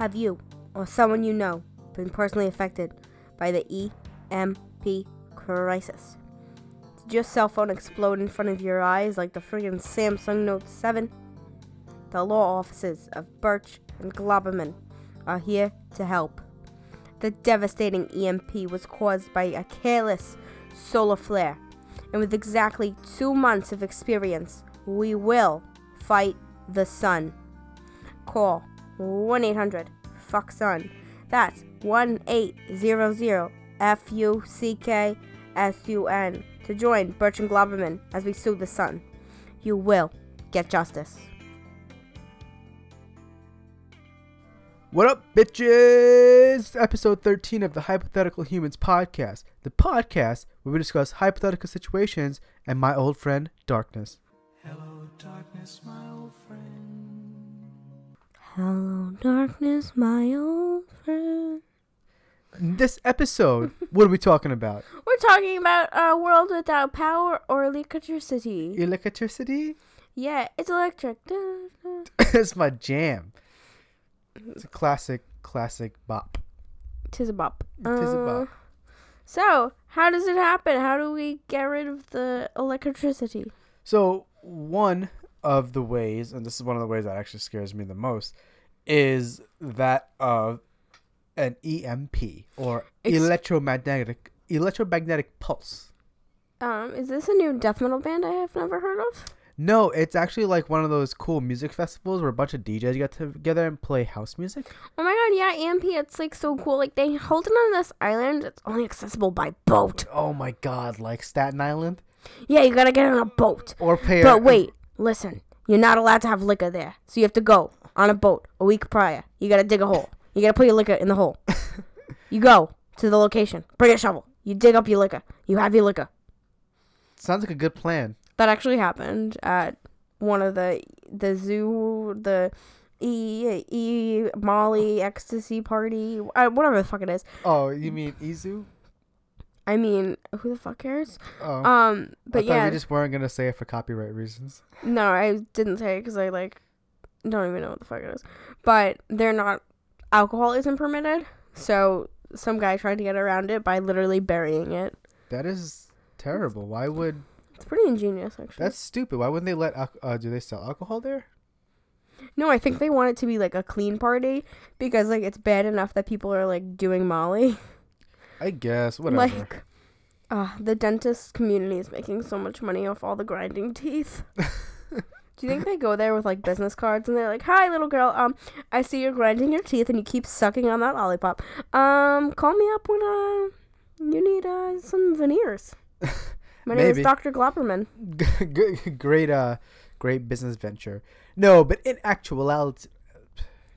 Have you or someone you know been personally affected by the EMP crisis? Did your cell phone explode in front of your eyes like the friggin' Samsung Note 7? The law offices of Birch and Globerman are here to help. The devastating EMP was caused by a careless solar flare, and with exactly two months of experience, we will fight the sun. Call 1 800 FUCK SUN. That's 1 800 F U C K S U N to join Birch and Globerman as we sue the sun. You will get justice. What up, bitches? Episode 13 of the Hypothetical Humans podcast, the podcast where we discuss hypothetical situations and my old friend, Darkness. Hello, darkness, my old friend. Hello, darkness, my old friend. This episode, what are we talking about? We're talking about a world without power or electricity. Electricity? Yeah, it's electric. It's my jam. It's a classic, classic bop. Tis a bop. Tis a bop. Uh, So, how does it happen? How do we get rid of the electricity? So, one of the ways, and this is one of the ways that actually scares me the most, is that of an EMP or Ex- electromagnetic electromagnetic pulse. Um, is this a new death metal band I have never heard of? No, it's actually like one of those cool music festivals where a bunch of DJs get together and play house music. Oh my god, yeah, EMP, it's like so cool. Like they hold it on this island. It's only accessible by boat. Oh my god, like Staten Island Yeah, you gotta get on a boat. or pay. But wait, listen. You're not allowed to have liquor there. So you have to go on a boat a week prior. You gotta dig a hole. You gotta put your liquor in the hole. you go to the location. Bring a shovel. You dig up your liquor. You have your liquor. sounds like a good plan. That actually happened at one of the the zoo the E E Molly ecstasy party uh, whatever the fuck it is. Oh, you mean Izu? I mean, who the fuck cares? Oh, Um, I but thought yeah, we just weren't gonna say it for copyright reasons. no, I didn't say it because I like don't even know what the fuck it is. But they're not alcohol isn't permitted, so some guy tried to get around it by literally burying it. That is terrible. Why would It's pretty ingenious, actually. that's stupid? Why wouldn't they let? Uh, do they sell alcohol there? no, I think they want it to be like a clean party because like it's bad enough that people are like doing Molly. I guess whatever. Like, uh, the dentist community is making so much money off all the grinding teeth. Do you think they go there with like business cards and they're like, "Hi, little girl. Um, I see you're grinding your teeth and you keep sucking on that lollipop. Um, call me up when uh you need uh some veneers." My name is Dr. Glopperman. Great, uh, great business venture. No, but in actuality,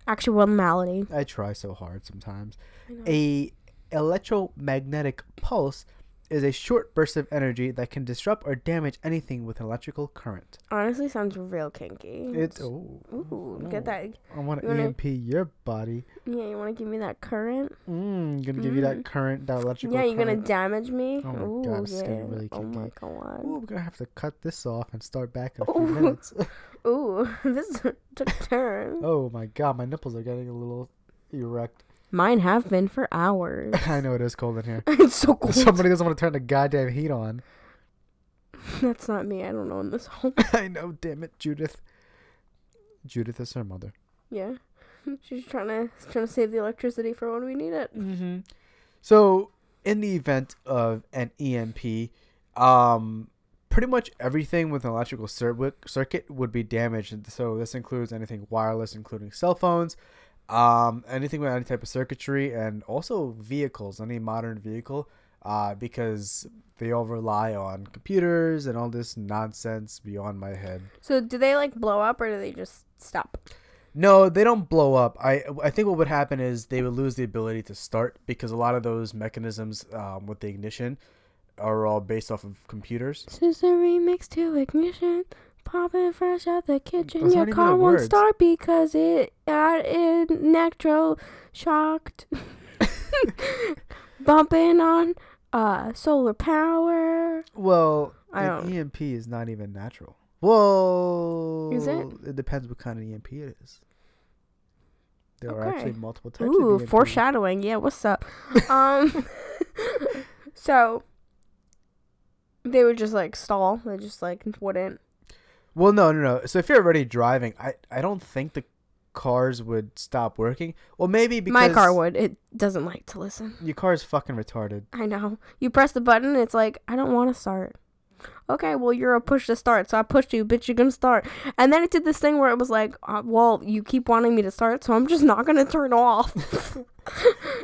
Actual malady. I try so hard sometimes. A electromagnetic pulse is a short burst of energy that can disrupt or damage anything with an electrical current. Honestly, sounds real kinky. It's oh, Ooh, get that. I want to You wanna- EMP your body. Yeah, you want to give me that current? Mm, gonna give you that Mm. current, that electrical. Current? Yeah, you're gonna damage me. Oh my Ooh, God, it's getting yeah. really Oh my god. Ooh, we're gonna have to cut this off and start back in a few minutes. Ooh, this took a turn. oh my god, my nipples are getting a little erect. Mine have been for hours. I know it is cold in here. it's so cold. Somebody doesn't want to turn the goddamn heat on. That's not me. I don't know in this home. I know, damn it, Judith. Judith is her mother. Yeah, she's trying to trying to save the electricity for when we need it. Mm-hmm. So, in the event of an EMP, um, pretty much everything with an electrical cir- circuit would be damaged. So this includes anything wireless, including cell phones, um, anything with any type of circuitry, and also vehicles, any modern vehicle, uh, because they all rely on computers and all this nonsense beyond my head. So, do they like blow up or do they just stop? No, they don't blow up. I I think what would happen is they would lose the ability to start because a lot of those mechanisms um, with the ignition are all based off of computers. This is a remix to ignition. Popping fresh out the kitchen. Your car won't words. start because it got electro shocked. Bumping on uh solar power. Well, I an don't- EMP is not even natural. Whoa. Is it? It depends what kind of EMP it is. There are actually multiple types Ooh, of EMP. foreshadowing. Yeah, what's up? um, so they would just like stall. They just like wouldn't. Well, no, no, no. So if you're already driving, I, I don't think the cars would stop working. Well, maybe because My car would. It doesn't like to listen. Your car is fucking retarded. I know. You press the button. And it's like I don't want to start. Okay, well you're a push to start, so I pushed you, bitch. You're gonna start. And then it did this thing where it was like, uh, well, you keep wanting me to start, so I'm just not gonna turn off.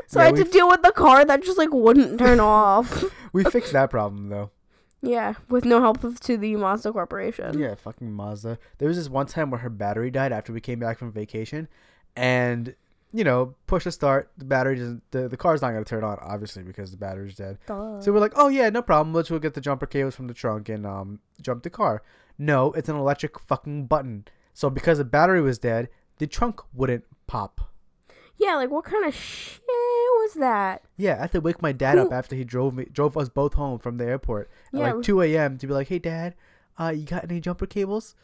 so Yeah, I had to deal with the car that just like wouldn't turn off. We fixed that problem though. Yeah, with no help of, to the Mazda Corporation. Yeah, fucking Mazda. There was this one time where her battery died after we came back from vacation, and you know, push to start. The battery doesn't. The, the car's not gonna turn on, obviously, because the battery's dead. Duh. So we're like, oh yeah, no problem. Let's go get the jumper cables from the trunk and um jump the car. No, it's an electric fucking button. So because the battery was dead, the trunk wouldn't pop. yeah, like what kind of shit was that? Yeah, I had to wake my dad up after he drove me drove us both home from the airport at Yeah, like two a.m. to be like, hey dad, uh, you got any jumper cables?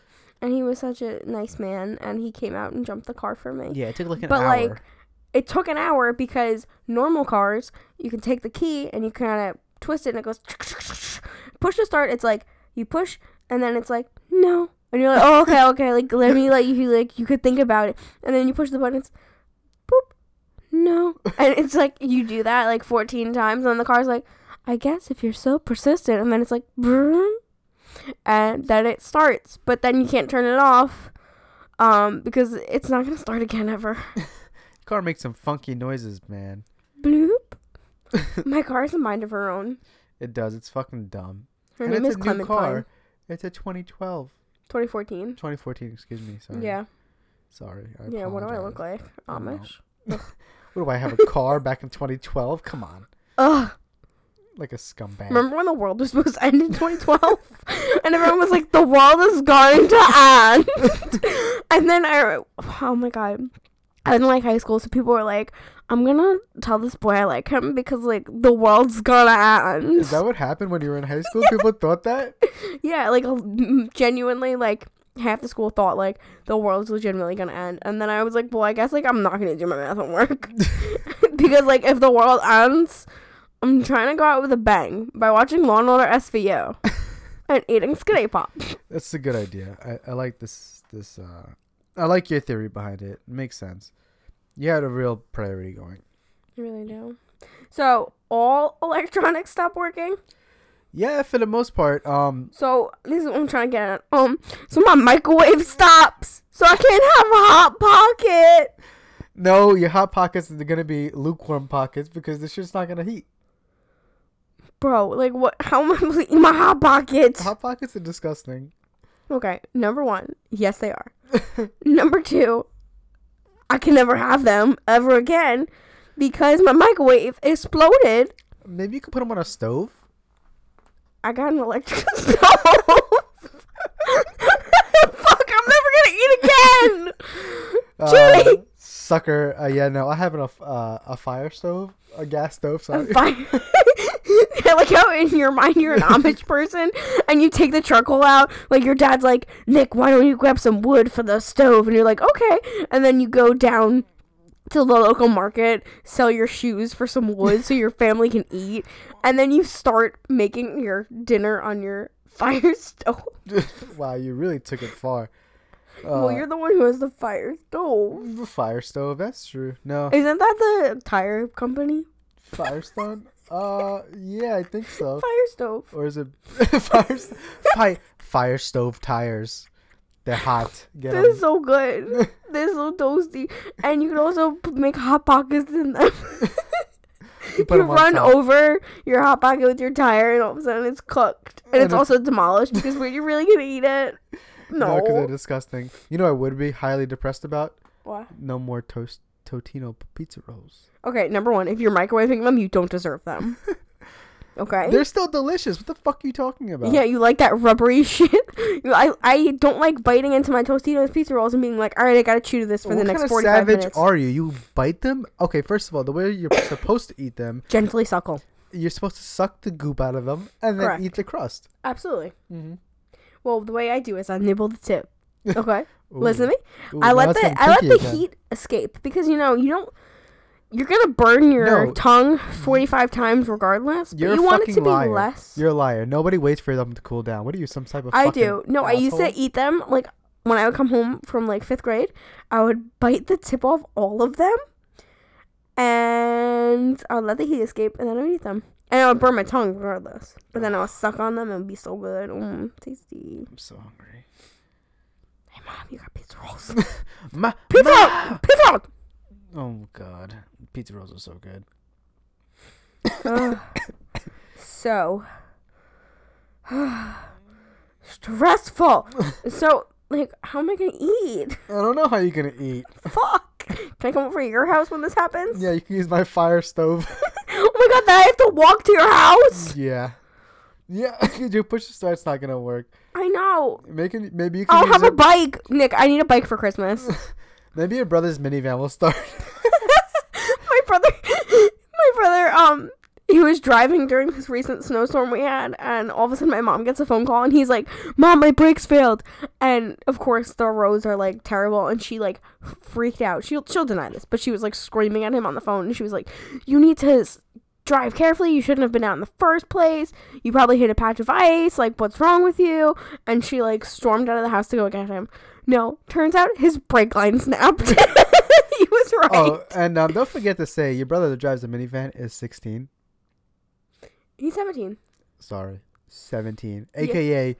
and he was such a nice man, and he came out and jumped the car for me. Yeah, it took like an But, hour. But like, It took an hour because normal cars, you can take the key and you kind of twist it and it goes push to start. It's like you push and then it's like no, and you're like oh okay okay like let me let you like you could think about it, and then you push the button. No, and it's like you do that like 14 times, and the car's like I guess if you're so persistent, and then it's like vroom, and then it starts, but then you can't turn it off. Um, because it's not gonna start again ever. car makes some funky noises, man. Bloop. My car has a mind of her own. It does. It's fucking dumb. Her and name it's is a new car. It's a 2012, 2014. 2014. Excuse me. Sorry. Yeah. Sorry. I Yeah. What do I look like? Amish. What do I have a car back in 2012? Come on, Ugh. like a scumbag. Remember when the world was supposed to end in 2012? and everyone was like, the world is going to end. and then I, oh my god. I was in like high school, so people were like, I'm gonna tell this boy I like him because like the world's gonna end. Is that what happened when you were in high school? People thought that. Yeah, like genuinely, like half the school thought like the world's legitimately gonna end, and then I was like, well, I guess like I'm not gonna do my math homework because like if the world ends, I'm trying to go out with a bang by watching Law and Order SVU and eating Skinny Pop. That's a good idea. I, I like this this uh I like your theory behind it. It makes sense. You had a real priority going. I really do. So all electronics stop working. Yeah, for the most part. Um So this is what I'm trying to get at. Um, so my microwave stops, so I can't have a hot pocket. no, your hot pockets are gonna be lukewarm pockets because the shit's not gonna heat. Bro, like what? How am I supposed to eat my hot pockets? Hot pockets are disgusting. Okay, number one, yes, they are. number two, I can never have them ever again because my microwave exploded. Maybe you could put them on a stove. I got an electric stove. Fuck, I'm never gonna eat again. Uh, Julie! sucker. Uh, yeah, no, I have an, a, uh, a fire stove, a gas stove. Sorry. I like how in your mind you're an Amish person and you take the charcoal out. Like your dad's like, Nick, why don't you grab some wood for the stove? And you're like, okay. And then you go down to the local market, sell your shoes for some wood so your family can eat. And then you start making your dinner on your fire stove. wow, you really took it far. Uh, well, you're the one who has the fire stove. the fire stove. That's true. No, Isn't that the tire company? Firestone. Uh, yeah, I think so. Fire stove. Or is it fire fi- fire stove tires? They're hot. Get This is 'em. so good. this is so toasty. And you can also p- make hot pockets in them. You you run top. over your hot pocket with your tire, and all of a sudden it's cooked. And, And it's, it's- also demolished because were you really gonna eat it? No, because they're disgusting. You know, I would be highly depressed about What? no more toast Totino pizza rolls. Okay, number one, if you're microwaving them, you don't deserve them. Okay. They're still delicious. What the fuck are you talking about? yeah, you like that rubbery shit. I I don't like biting into my Tostitos pizza rolls and being like, all right, I gotta chew this for what the next forty five minutes. What kind of savage are you? You bite them? Okay, first of all, the way you're supposed to eat them, Gently suckle. you're supposed to suck the goop out of them and then Correct. eat the crust. Absolutely. Mm-hmm. Well, the way I do is I nibble the tip. Okay. Listen to me. Ooh, I let the I let the again. heat escape because you know you don't. You're gonna burn your No. tongue 45 times regardless, but You're a you want it fucking to be liar. less. You're a liar. Nobody waits for them to cool down. What are you, some type of? I fucking do. No, I used to eat them like when I would come home from like fifth grade. I would bite the tip off all of them, and I would let the heat escape, and then I would eat them. And I would burn my tongue regardless. But then I would suck on them and it'd be so good. Mm, tasty. I'm so hungry. Hey mom, you got pizza rolls. Ma- pizza! ma- Pizza! Oh god, pizza rolls are so good. Ugh. so stressful. so like, how am I gonna eat? I don't know how you're gonna eat. Fuck. Can I come over to your house when this happens? Yeah, you can use my fire stove. Oh my god, then I have to walk to your house. yeah. Yeah, your push to start's not gonna work. I know. Making maybe you can I'll have a it- bike. Nick, I need a bike for Christmas. maybe your brother's minivan will start. my brother my brother um he was driving during this recent snowstorm we had and all of a sudden my mom gets a phone call and he's like mom my brakes failed. And of course the roads are like terrible and she like freaked out. She'll she'll deny this but she was like screaming at him on the phone and she was like you need to drive carefully. You shouldn't have been out in the first place. You probably hit a patch of ice. Like what's wrong with you? And she like stormed out of the house to go get him. No turns out his brake line snapped he was right Oh, and um, don't forget to say your brother that drives a minivan is 16. He's 17. Sorry, 17, Yeah. aka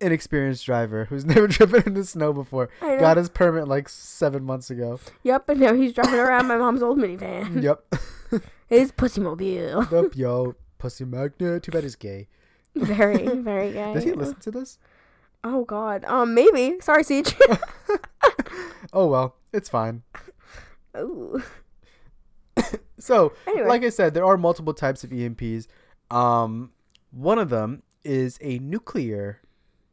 inexperienced driver who's never driven in the snow before. Got his permit like seven months ago. Yep, and now he's driving around my mom's old minivan. yep. His pussy mobile. Yup, yo, pussy magnet. Too bad he's gay. Very, very gay. Does he listen to this? Oh God. Um, maybe. Sorry, Siege. Oh well, it's fine. Ooh. So, Anyway. like I said, there are multiple types of EMPs. Um, one of them is a nuclear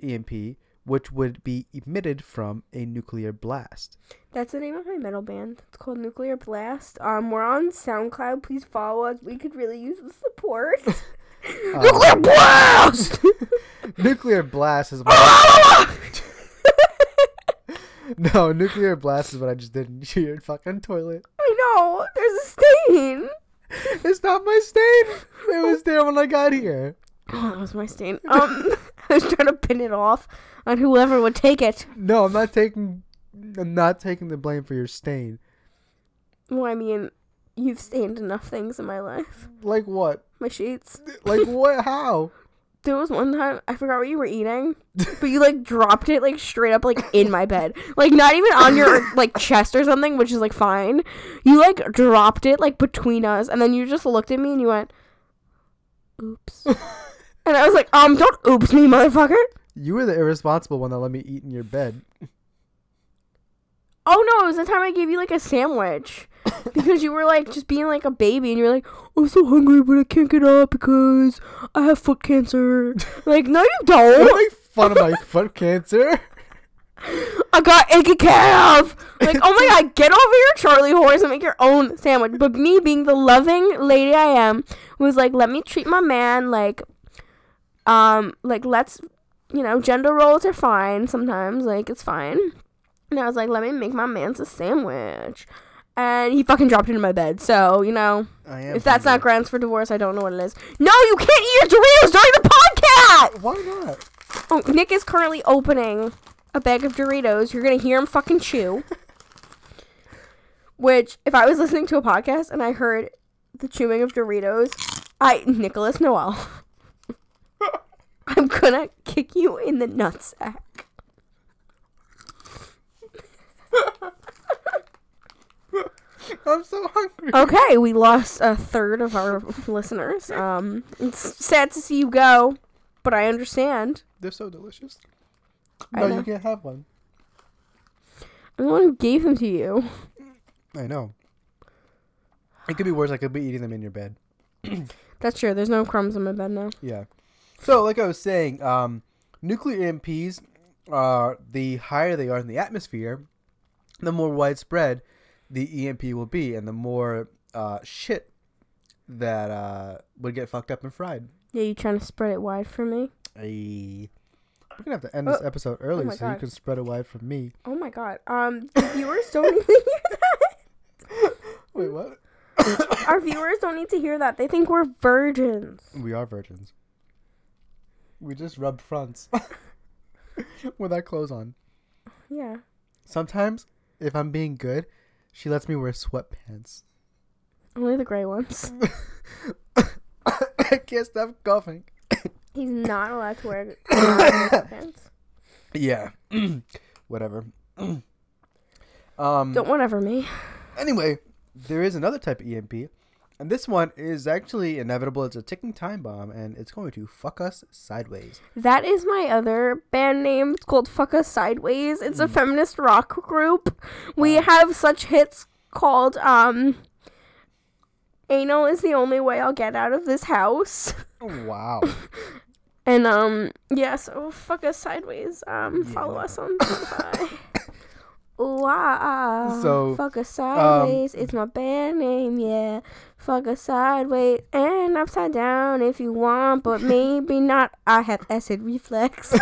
EMP, which would be emitted from a nuclear blast. That's the name of my metal band. It's called Nuclear Blast. Um, we're on SoundCloud. Please follow us. We could really use the support. Um, Nuclear Blast. nuclear blast is no nuclear blast is what I just did in your fucking toilet. I know. There's a stain. It's not my stain. It was there when I got here. Oh, that was my stain. Um, I was trying to pin it off on whoever would take it. No, I'm not taking. I'm not taking the blame for your stain. Well, I mean, you've stained enough things in my life. Like what? My sheets. Like what? How? There was one time I forgot what you were eating, but you like dropped it like straight up like in my bed, like not even on your like chest or something, which is like fine. You like dropped it like between us, and then you just looked at me and you went, "Oops," and I was like, "Um, don't oops me, motherfucker." You were the irresponsible one that let me eat in your bed. Oh no, it was the time I gave you like a sandwich because you were like just being like a baby, and you were like, "I'm so hungry, but I can't get up because I have foot cancer." like, no, you Don't don't. make fun of my foot cancer. I got taken calf. Like, oh my god, get over your Charlie horse and make your own sandwich. But me being the loving lady I am, was like, let me treat my man like, um, like let's, you know, gender roles are fine sometimes. Like it's fine. And I was like, let me make my man's a sandwich. And he fucking dropped it in my bed. So you know, I am. if that's not grounds for divorce, I don't know what it is. No, you can't eat your Doritos during the podcast. Why not? Oh, Nick is currently opening a bag of Doritos. You're gonna hear him fucking chew. Which, if I was listening to a podcast and I heard the chewing of Doritos, I Nicholas Noel, I'm gonna kick you in the nutsack. I'm so hungry. Okay, we lost a third of our listeners. Um, it's sad to see you go, but I understand. They're so delicious. I No, know. you can't have one. I'm the one who gave them to you. I know. It could be worse. I could be eating them in your bed. That's true. There's no crumbs in my bed now. Yeah. So, like I was saying, um, nuclear EMPs are the higher they are in the atmosphere, the more widespread the EMP will be, and the more uh, shit that uh, would get fucked up and fried. Yeah, you trying to spread it wide for me? A We're gonna have to end this Oh. episode early my so you can spread it wide for me. Oh my god. Um, the viewers don't need to hear that. Wait, what? Our viewers don't need to hear that. They think we're virgins. We are virgins. We just rubbed fronts with our clothes on. Yeah. Sometimes, if I'm being good, she lets me wear sweatpants. Only the gray ones. I can't stop coughing. He's not allowed to wear sweatpants. Yeah. Whatever. um. Don't whatever me. Anyway, there is another type of EMP, and this one is actually inevitable. It's a ticking time bomb, and it's going to fuck us sideways. That is my other band name. It's called Fuck Us Sideways. It's a feminist rock group. We have such hits called um Anal is the only way I'll get out of this house. Wow. And um yeah, so fuck us sideways. Um follow us on Spotify. Wow. So, fuck us sideways. it's my band name, yeah. Fuck us sideways and upside down if you want, but maybe not. I have acid reflex.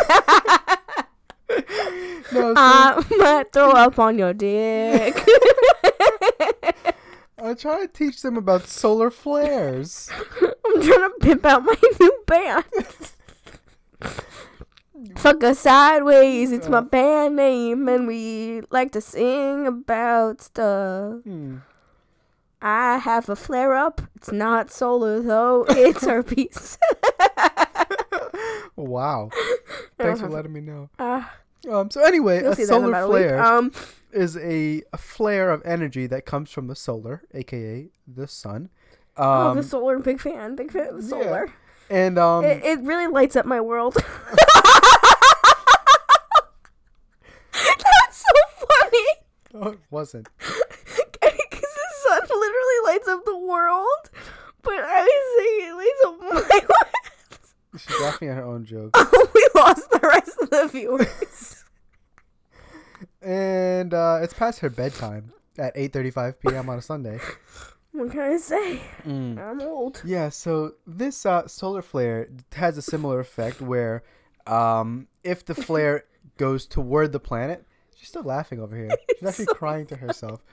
no, I might throw up on your dick. I'm trying to teach them about solar flares. I'm trying to pimp out my new band. Fuck us sideways. It's my band name, and we like to sing about stuff. Hmm. I have a flare up. It's not solar though. It's herpes. Wow. Thanks for letting me know. Uh, Um. So anyway, a see that in solar about a flare Um, is a, a flare of energy that comes from the solar, aka the sun. oh, Um. the solar. Big fan. Big fan of the yeah. solar. and um. it, it really lights up my world. That's so funny. oh, it wasn't. Because the sun literally lights up the world, but I was saying lights up my world. She's laughing at her own joke. Oh, we lost the rest of the viewers. And uh, it's past her bedtime at 8:35 p.m. on a Sunday. what can I say? I'm old. Yeah, so this uh, solar flare has a similar effect where um, if the flare goes toward the planet, she's still laughing over here. She's actually so crying to herself.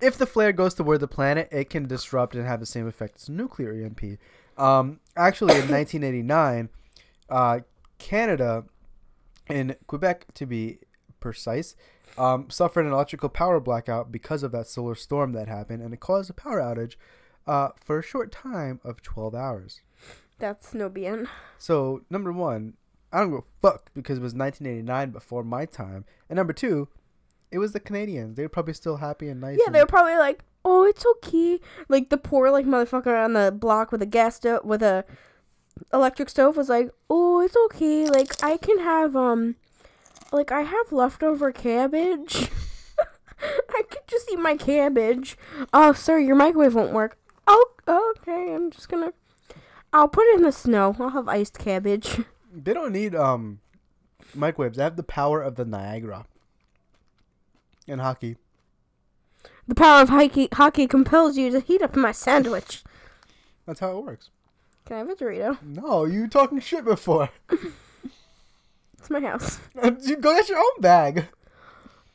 If the flare goes toward the planet, it can disrupt and have the same effect as nuclear EMP. Um, actually, in 1989, uh, Canada, in Quebec to be precise, um, suffered an electrical power blackout because of that solar storm that happened, and it caused a power outage uh, for a short time of 12 hours. That's no bien. So, number one, I don't give a fuck because it was 1989 before my time. And number two, it was the Canadians. They were probably still happy and nice. Yeah, and- they were probably like, "Oh, it's okay." Like the poor like motherfucker on the block with a gas stove with a electric stove was like, "Oh, it's okay. Like I can have um, like I have leftover cabbage. I could just eat my cabbage. Oh, sir, your microwave won't work. Oh, okay. I'm just gonna. I'll put it in the snow. I'll have iced cabbage. They don't need um microwaves. They have the power of the Niagara. In hockey. The power of hockey, hockey compels you to heat up my sandwich. That's how it works. Can I have a Dorito? No, you talking shit before. It's my house. you go get your own bag.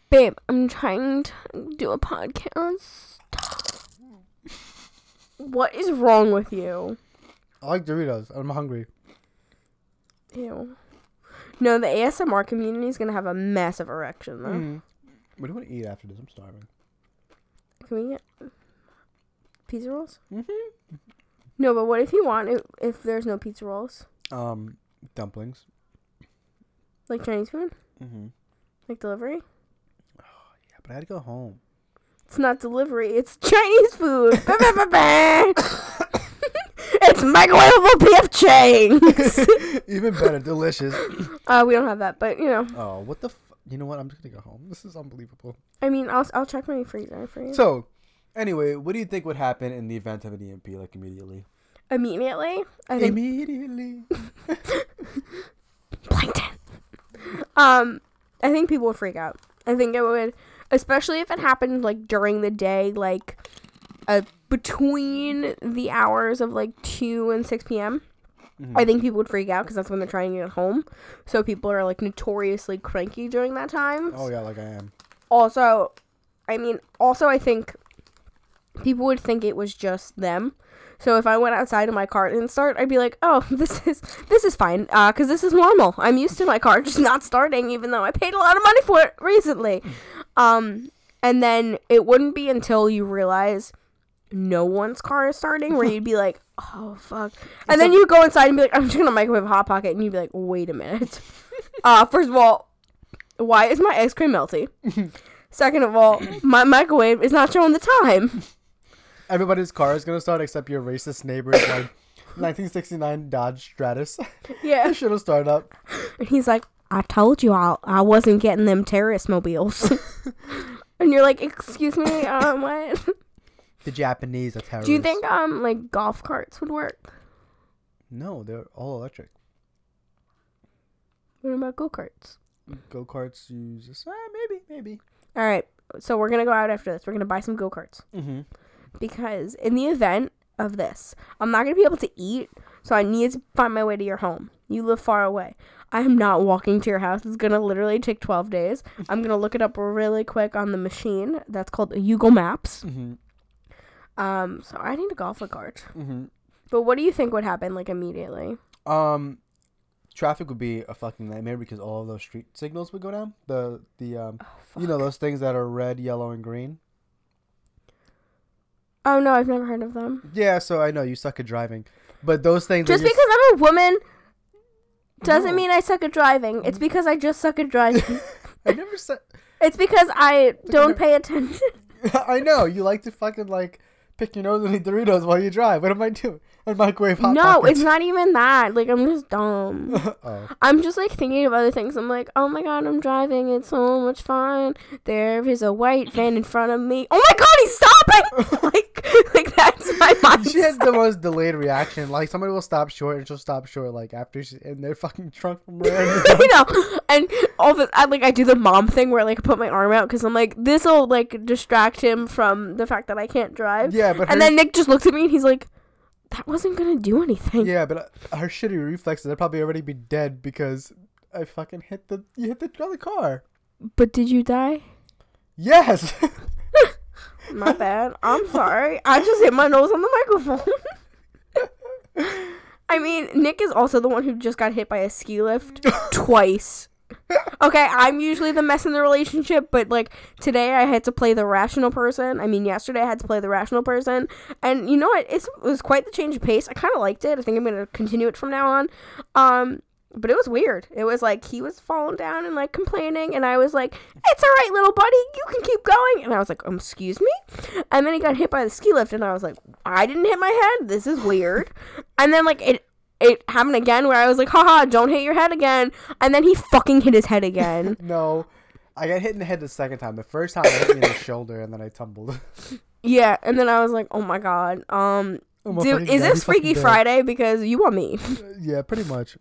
Babe, I'm trying to do a podcast. What is wrong with you? I like Doritos. I'm hungry. Ew. No, the ASMR community is gonna have a massive erection though. Mm. What do you want to eat after this? I'm starving. Can we get pizza rolls? Mm-hmm. No, but what if you want if, if there's no pizza rolls? Um, dumplings. Like Chinese food? Mm-hmm. Like delivery? Oh, yeah, but I had to go home. It's not delivery, it's Chinese food. It's microwavable PF Chang's. Even better, delicious. uh, we don't have that, but you know. Oh, what the? You know what? I'm just gonna go home. This is unbelievable. I mean, I'll I'll check my freezer for you. So, anyway, what do you think would happen in the event of an EMP, like immediately? Immediately, I think Immediately. plankton. Um, I think people would freak out. I think it would, especially if it happened like during the day, like uh, between the hours of like two and six p.m. Mhm. I think people would freak out because that's when they're trying to get home. So people are like notoriously cranky during that time. Oh yeah, like I am. Also, I mean, also I think people would think it was just them. So if I went outside and my car didn't start, I'd be like, "Oh, this is this is fine, uh, cause this is normal. I'm used to my car just not starting, even though I paid a lot of money for it recently." Um, and then it wouldn't be until you realize no one's car is starting where you'd be like, "Oh fuck," and then you go inside and be like, "I'm just gonna microwave a hot pocket," and you'd be like, "Wait a minute." uh, first of all, why is my ice cream melty? Second of all, my microwave is not showing the time. Everybody's car is gonna start except your racist neighbor's like 1969 Dodge Stratus. Yeah. that shit'll start up. And he's like, I told you I, I wasn't getting them terrorist mobiles. and you're like, excuse me, um, what? The Japanese are terrorists. Do you think, um, like, golf carts would work? No, they're all electric. What about go karts? Go karts use this. Uh, maybe, maybe. All right. So we're going to go out after this. We're going to buy some go karts. Mm-hmm. Because in the event of this, I'm not going to be able to eat. So I need to find my way to your home. You live far away. I am not walking to your house. It's going to literally take 12 days. I'm going to look it up really quick on the machine. That's called Google Maps. Mm-hmm. Um, so I need a golf cart. Mm-hmm. But what do you think would happen like immediately? Um, traffic would be a fucking nightmare because all of those street signals would go down. The the um, you know those things that are red, yellow, and green. Oh no, I've never heard of them. Yeah, so I know you suck at driving, but those things. Just because I'm a woman doesn't No. mean I suck at driving. It's because I just suck at driving. I never said. it's because I don't pay attention. I know you like to fucking like pick your nose and eat Doritos while you drive. What am I doing? And microwave hot no, pockets. it's not even that. Like I'm just dumb. oh. I'm just like thinking of other things. I'm like, oh my god, I'm driving. It's so much fun. There is a white van in front of me. Oh my god, he's stopping! like, like that's my mindset. She has the most delayed reaction. Like somebody will stop short and she'll stop short like after she in their fucking trunk from where you know, and all the I like I do the mom thing where like I put my arm out because I'm like this will like distract him from the fact that I can't drive. Yeah, but her, and then Nick just looks at me and he's like, "That wasn't gonna do anything." yeah, but uh, her shitty reflexes. I'd probably already be dead because I fucking hit the you hit the other car. But did you die? Yes. My bad. I'm sorry. I just hit my nose on the microphone. I mean, Nick is also the one who just got hit by a ski lift twice. Okay, I'm usually the mess in the relationship, but like today I had to play the rational person. I mean, yesterday I had to play the rational person, and you know what? It's, it was quite the change of pace. I kind of liked it. I think I'm gonna continue it from now on. Um, but it was weird. It was like he was falling down and like complaining, and I was like, "It's all right, little buddy. You can keep going." And I was like, um, "Excuse me." And then he got hit by the ski lift, and I was like, "I didn't hit my head. This is weird." and then like it it happened again where I was like, "Haha, don't hit your head again." And then he fucking hit his head again. no, I got hit in the head the second time. The first time it hit me in the shoulder and then I tumbled. yeah, and then I was like, "Oh my god." Um, Oh dude, is this Freaky dead. Friday because you want me? Yeah, pretty much.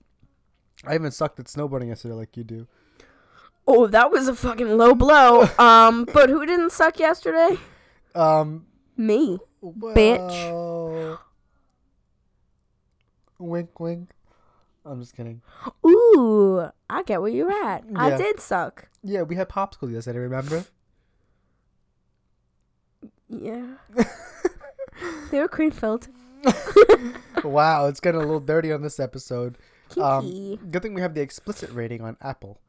I even sucked at snowboarding yesterday like you do. oh, that was a fucking low blow. Um, but who didn't suck yesterday? Um, Me. well, Wink, wink. I'm just kidding. Ooh, I get where you're at. I did suck. Yeah, we had popsicle yesterday. Remember? Yeah. they were cream filled. wow, it's getting a little dirty on this episode. Um, Good thing we have the explicit rating on Apple,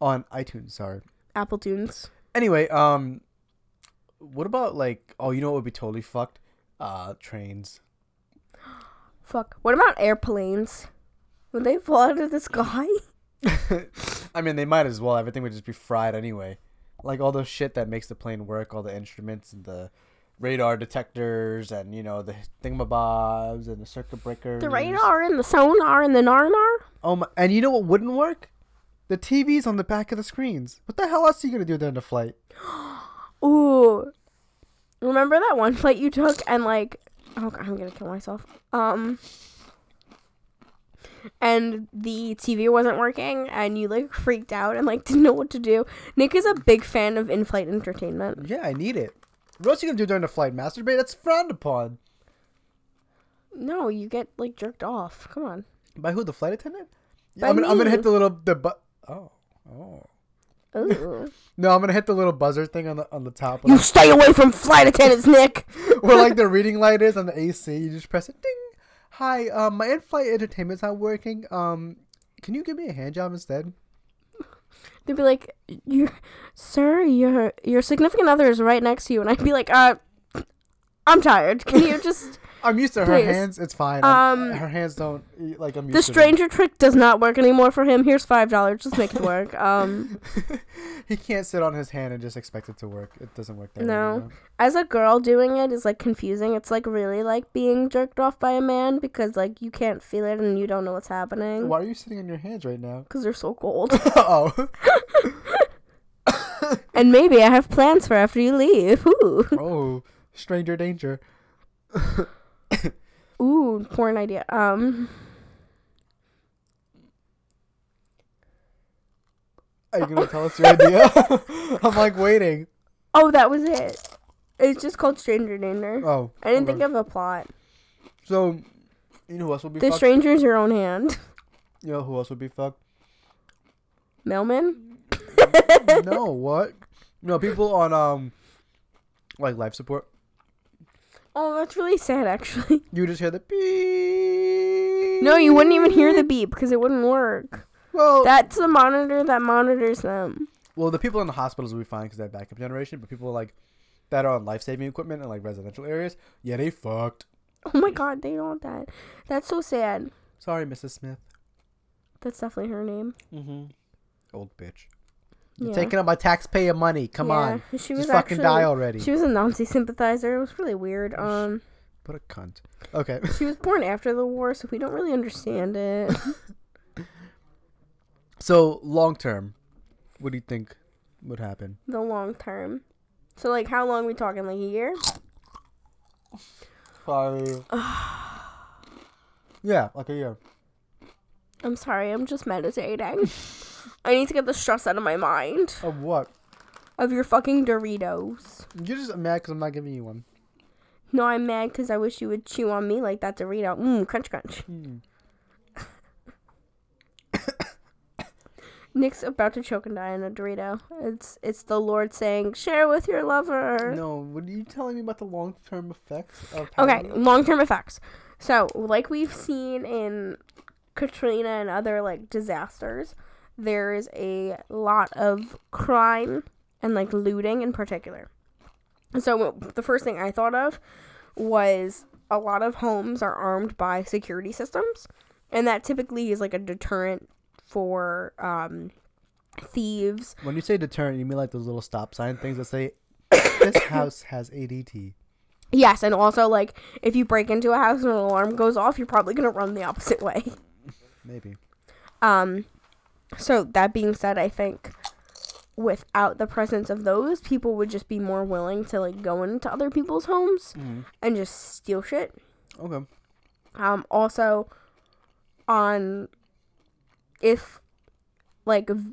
on iTunes. Sorry. Apple Tunes. Anyway, um, what about like? Oh, you know what would be totally fucked? Uh, trains. Fuck. What about airplanes? Would they fall out of the sky? I mean, they might as well. Everything would just be fried anyway. Like all the shit that makes the plane work, all the instruments and the radar detectors, and you know the thingamabobs and the circuit breakers. The radar and the sonar and the narnar? Oh my! And you know what wouldn't work? The TVs on the back of the screens. What the hell else are you gonna do during the flight? Ooh. Remember that one flight you took and like oh I'm gonna kill myself. Um and the TV wasn't working and you like freaked out and like didn't know what to do. Nick is a big fan of in-flight entertainment. Yeah, I need it. What else you gonna do during the flight? Masturbate? That's frowned upon. No, you get like jerked off. Come on. By who? The flight attendant? Yeah, By I'm, gonna, I'm gonna hit the little the bu- Oh, oh. Ooh. No, I'm gonna hit the little buzzer thing on the on the top. you stay away from flight attendants, Nick. where like the reading light is on the AC. You just press it. Ding. Hi. Um, my in-flight entertainment's not working. Um, can you give me a hand job instead? They'd be like, "Your sir, your your significant other is right next to you," and I'd be like, "Uh, I'm tired. Can you just?" I'm used to her Please. hands. It's fine. Um, her hands don't like. I'm used the stranger trick does not work anymore for him. Here's five dollars. Just make it work. Um, he can't sit on his hand and just expect it to work. It doesn't work that way. No. you know? as a girl doing it is like confusing. It's like really like being jerked off by a man because like you can't feel it and you don't know what's happening Why are you sitting on your hands right now? because they're so cold. Uh oh. and maybe I have plans for after you leave. Ooh, oh. Stranger danger. ooh, porn idea. Um, Are you gonna tell us your idea? I'm like waiting. oh, that was it. It's just called Stranger Danger. Oh. I didn't okay. think of a plot. So, you know who else would be The fucked? stranger's your own hand. you know who else would be fucked? Mailman? no, what? No, people on um, like life support. Oh, that's really sad, actually. You just hear the beep. No, you wouldn't even hear the beep because it wouldn't work. Well, That's the monitor that monitors them. well, the people in the hospitals will be fine because they have backup generation. But people like that are on life saving equipment in like residential areas, yeah, they fucked. Oh my god, they don't want that. That's so sad. Sorry, Mrs. Smith. That's definitely her name. Mm-hmm. Old bitch. You're Yeah. taking up my taxpayer money. Come Yeah, on, She was just fucking actually, die already. She was a Nazi sympathizer. It was really weird. Um, What a cunt. Okay. she was born after the war, so we don't really understand it. So long term, what do you think would happen? the long term. So, like, how long we talking? Like a year? Five. yeah, like a year. I'm sorry, I'm just meditating. I need to get the stress out of my mind Of what? of your fucking Doritos. You're just mad because I'm not giving you one. No, I'm mad because I wish you would chew on me like that Dorito. Mmm, crunch, crunch. Hmm. Nick's about to choke and die on a Dorito. It's it's the Lord saying, "Share with your lover." No, what are you telling me about the long term effects of Okay, long term effects. So, like we've seen in Katrina and other like disasters, there is a lot of crime and like looting in particular. So, the first thing I thought of was a lot of homes are armed by security systems, and that typically is like a deterrent for um, thieves When you say deterrent, you mean like those little stop sign things that say, "This house has ADT." Yes, and also like if you break into a house and an alarm goes off, you're probably gonna run the opposite way. Maybe. Um, so that being said, I think without the presence of those, people would just be more willing to like go into other people's homes Mm-hmm. and just steal shit. Okay. Um, also on if like v-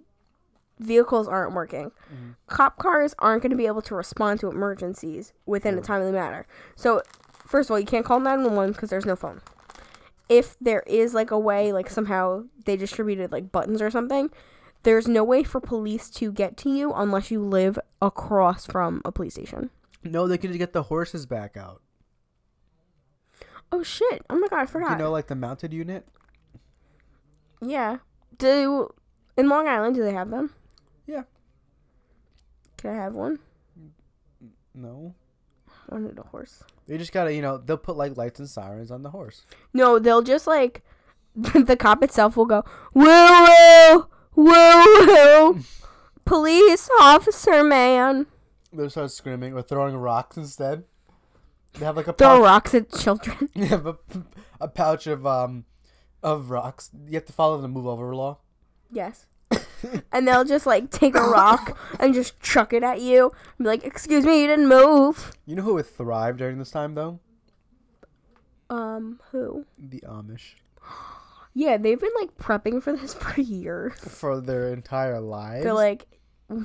vehicles aren't working, Mhm. cop cars aren't going to be able to respond to emergencies within a timely manner. So, first of all, you can't call 911 because there's no phone. If there is like a way, like somehow they distributed like buttons or something, there's no way for police to get to you unless you live across from a police station. No, they could get the horses back out. Oh shit! Oh my god, I forgot. You know, like the mounted unit. yeah. Do in Long Island do they have them? Yeah. Can I have one? No. I need a horse. They just gotta, you know, they'll put like lights and sirens on the horse. No, they'll just like the cop itself will go woo woo woo woo police officer man They'll start screaming or throwing rocks instead. They have like a throw pouch. rocks at children. They have a, a pouch of um of rocks. You have to follow the move over law. yes. and they'll just like take a rock and just chuck it at you. And be like, "Excuse me, you didn't move." You know who would thrive during this time though? Um, who? The Amish Yeah, they've been like prepping for this for years. for their entire lives. They're like,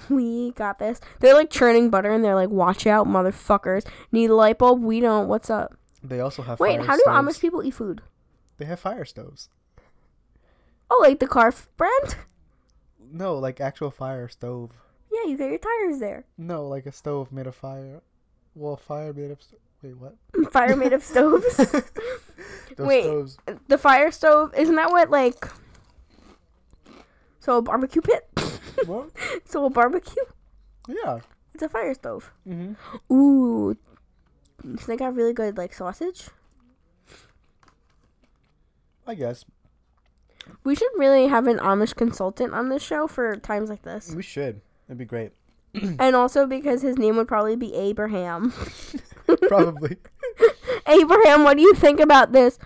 "We got this." They're like churning butter and they're like, "Watch out, motherfuckers! Need a light bulb? We don't. What's up?" they also have. Wait, how do. Amish people eat food? They have fire stoves. Oh, like the car f- brand? No, like actual fire stove. Yeah, you got your tires there. No, like a stove made of fire. Well, fire made of. St- Wait, what? Fire made of stoves. Those Wait. stoves. the fire stove isn't that what like? So a barbecue pit. what? so a barbecue. Yeah. It's a fire stove. Mm-hmm. Ooh. So they got really good like sausage. I guess We should really have an Amish consultant on this show for times like this. we should. It'd be great. and also because his name would probably be Abraham. Probably. Abraham, what do you think about this?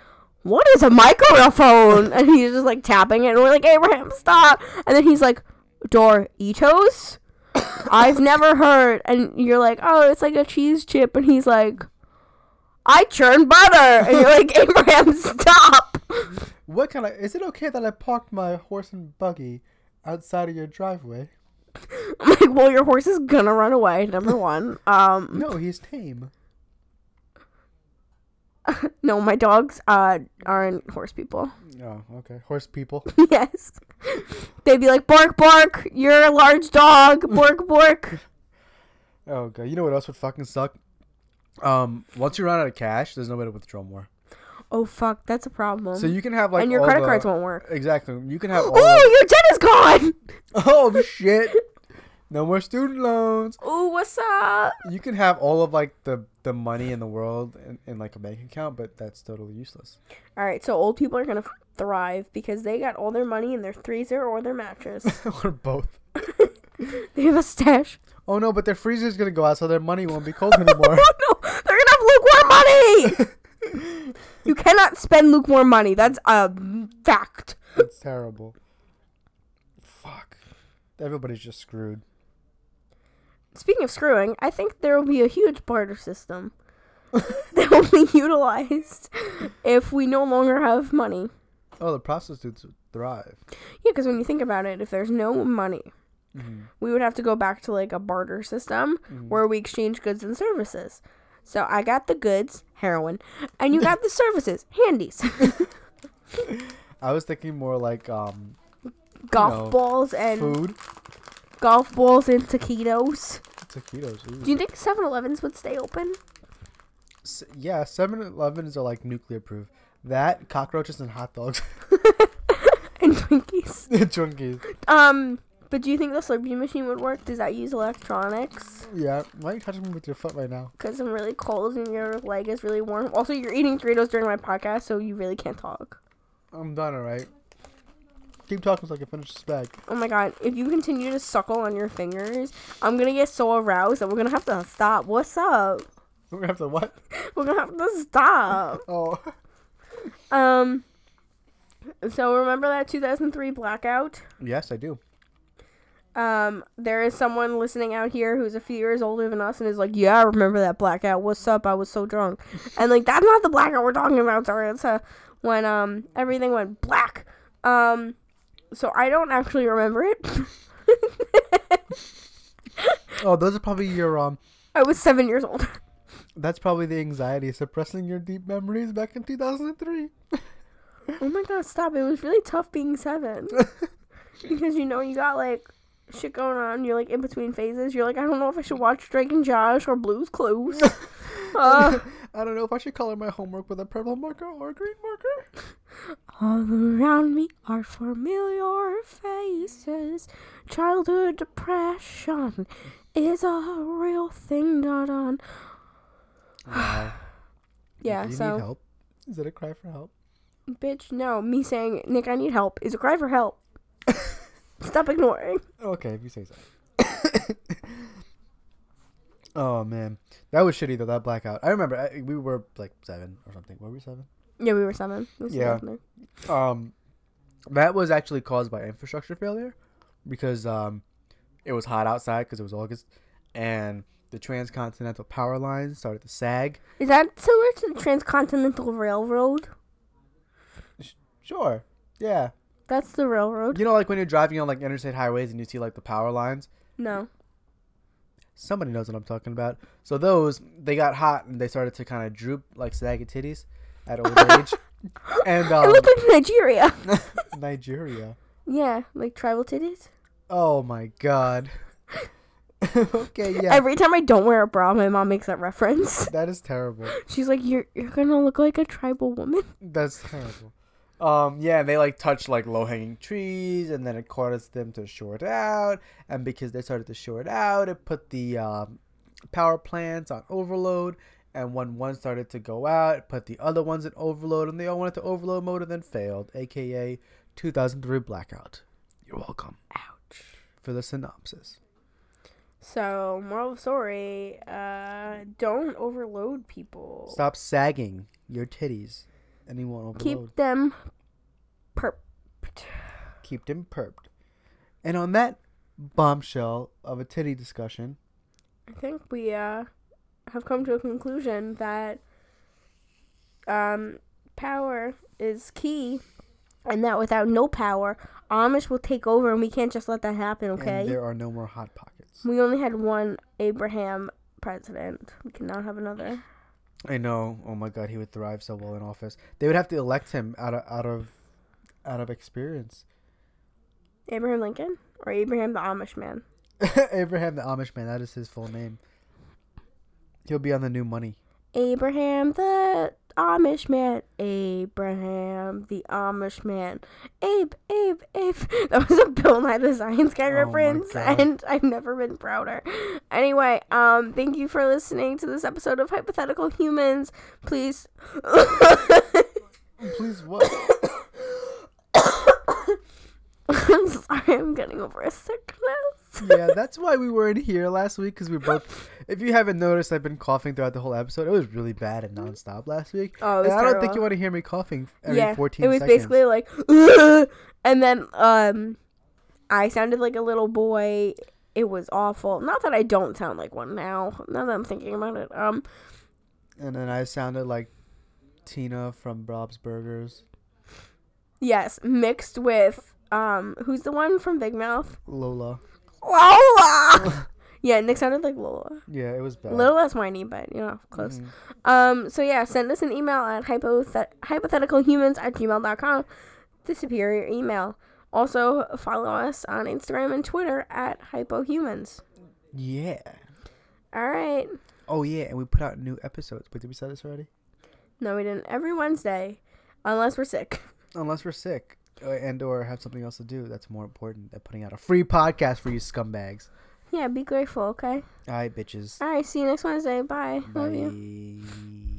What is a microphone? And he's just like tapping it, and we're like, Abraham, stop! And then he's like, Doritos? I've never heard. And you're like, oh, it's like a cheese chip. And he's like, I churn butter. And you're like, Abraham, stop! What kind of? Is it okay that I parked my horse and buggy outside of your driveway? I'm like, well, your horse is gonna run away. Number one. Um, No, he's tame. no, my dogs uh aren't horse people. Oh, okay. Horse people. yes. They'd be like, bark, bark. You're a large dog. Bark, bark. Oh god. You know what else would fucking suck? Um, once you run out of cash, there's no way to withdraw more. Oh fuck, that's a problem. So you can have like and your credit the- cards won't work. Exactly. You can have. Oh, your debt is gone. oh shit! No more student loans. Oh, what's up? You can have all of like the the money in the world in, in like a bank account, but that's totally useless. All right, so old people are gonna thrive because they got all their money in their freezer or their mattress. or both. they have a stash. Oh no, but their freezer's gonna go out, so their money won't be cold anymore. Oh no, they're gonna have lukewarm money. You cannot spend lukewarm money. That's a fact. That's terrible. Fuck. Everybody's just screwed. Speaking of screwing, I think there will be a huge barter system that will be utilized if we no longer have money. Oh, the prostitutes thrive. Yeah, because when you think about it, if there's no money, Mm-hmm. we would have to go back to like a barter system Mhm. where we exchange goods and services. So I got the goods, heroin, and you got the services, handies, I was thinking more like um golf know, balls and food. golf balls and taquitos. Taquitos. Ooh. Do you think 7-Elevens would stay open? S- yeah, 7-Elevens are like nuclear proof. That cockroaches and hot dogs. and Twinkies. Twinkies. Um, but do you think the Slurpee machine would work? Does that use electronics? Yeah. Why are you touching me with your foot right now? Because I'm really cold and your leg is really warm. Also, you're eating Doritos during my podcast, so you really can't talk. I'm done, alright. Keep talking so I can finish this bag. Oh my god, if you continue to suckle on your fingers, I'm gonna get so aroused that we're gonna have to stop. What's up? We're gonna have to what? We're gonna have to stop. Oh. Um, so remember that 2003 blackout? yes, I do. Um, there is someone listening out here who's a few years older than us and is like, "Yeah, I remember that blackout. What's up? I was so drunk." and like, that's not the blackout we're talking about. Sorry, it's uh, when um everything went black. Um, so I don't actually remember it. Oh, those are probably your um. I was seven years old. That's probably the anxiety suppressing your deep memories back in 2003. oh my god, stop! It was really tough being seven because you know you got like shit going on. You're like in between phases. You're like, I don't know if I should watch Drake and Josh or Blue's Clues. uh, I don't know if I should color my homework with a purple marker or a green marker. All around me are familiar faces. Childhood depression is a real thing. Dun, on. Wow. Yeah, so need help? Is it a cry for help? bitch, no. Me saying Nick, I need help is a cry for help. Stop ignoring. Okay, if you say so. oh man, that was shitty though. That blackout. I remember I, we were like seven or something. Were we seven? Yeah, we were seven. Yeah. seven. Um, that was actually caused by infrastructure failure because um, it was hot outside because it was August, and the transcontinental power lines started to sag. Is that similar to the Transcontinental Railroad? Sure. Yeah. That's the railroad. You know, like when you're driving on like interstate highways and you see like the power lines. No. Somebody knows what I'm talking about. So those they got hot and they started to kind of droop like saggy titties at old age. And it um, looked like Nigeria. Nigeria. yeah, like tribal titties. Oh my god. okay, yeah. Every time I don't wear a bra, my mom makes that reference. that is terrible. She's like, "You're you're gonna look like a tribal woman." That's terrible. Um, yeah, and they like touched like low hanging trees, and then it caused them to short out. And because they started to short out, it put the um, power plants on overload. And when one started to go out, it put the other ones in overload, and they all went into overload mode and then failed, aka 2003 blackout. You're welcome Ouch. for the synopsis. So, moral of the story: uh, don't overload people. Stop sagging your titties, and you won't overload. Keep them perp. keep them perped. And on that bombshell of a titty discussion, I think we uh have come to a conclusion that um power is key and that without no power Amish will take over and we can't just let that happen, and okay? there are no more hot pockets. We only had one Abraham president. We cannot have another. I know. Oh my God, he would thrive so well in office. They would have to elect him out of out of out of experience. Abraham Lincoln or Abraham the Amish man. Abraham the Amish man. That is his full name. He'll be on the new money. Abraham the Amish man. Abraham the Amish man. Abe, Abe, Abe. That was a Bill Nye the Science Guy Oh reference, and I've never been prouder. Anyway, um, thank you for listening to this episode of Hypothetical Humans. Please. Please what? I'm sorry, I'm getting over a sickness. yeah, that's why we weren't here last week because we both. If you haven't noticed, I've been coughing throughout the whole episode. It was really bad and nonstop last week. Oh, And I don't think you want to hear me coughing every yeah, 14 it was seconds. basically like, and then um, I sounded like a little boy. It was awful. Not that I don't sound like one now. Now that I'm thinking about it, um, And then I sounded like Tina from Bob's Burgers. yes, mixed with um, who's the one from Big Mouth? Lola. Lola. yeah, Nick sounded like Lola. Yeah, it was bad. A little less whiny, but you know, close. Mhm. Um, so yeah, send us an email at hypothet- hypotheticalhumans at gmail.com to superior email. Also, follow us on Instagram and Twitter at hypohumans. Yeah. All right. Oh yeah, and we put out new episodes. Wait, did we say this already? No, we didn't. Every Wednesday, unless we're sick. Unless we're sick uh, and or have something else to do. That's more important than putting out a free podcast for you scumbags. Yeah, be grateful, okay? All right, bitches. All right, see you next Wednesday. Bye. Love you. Bye.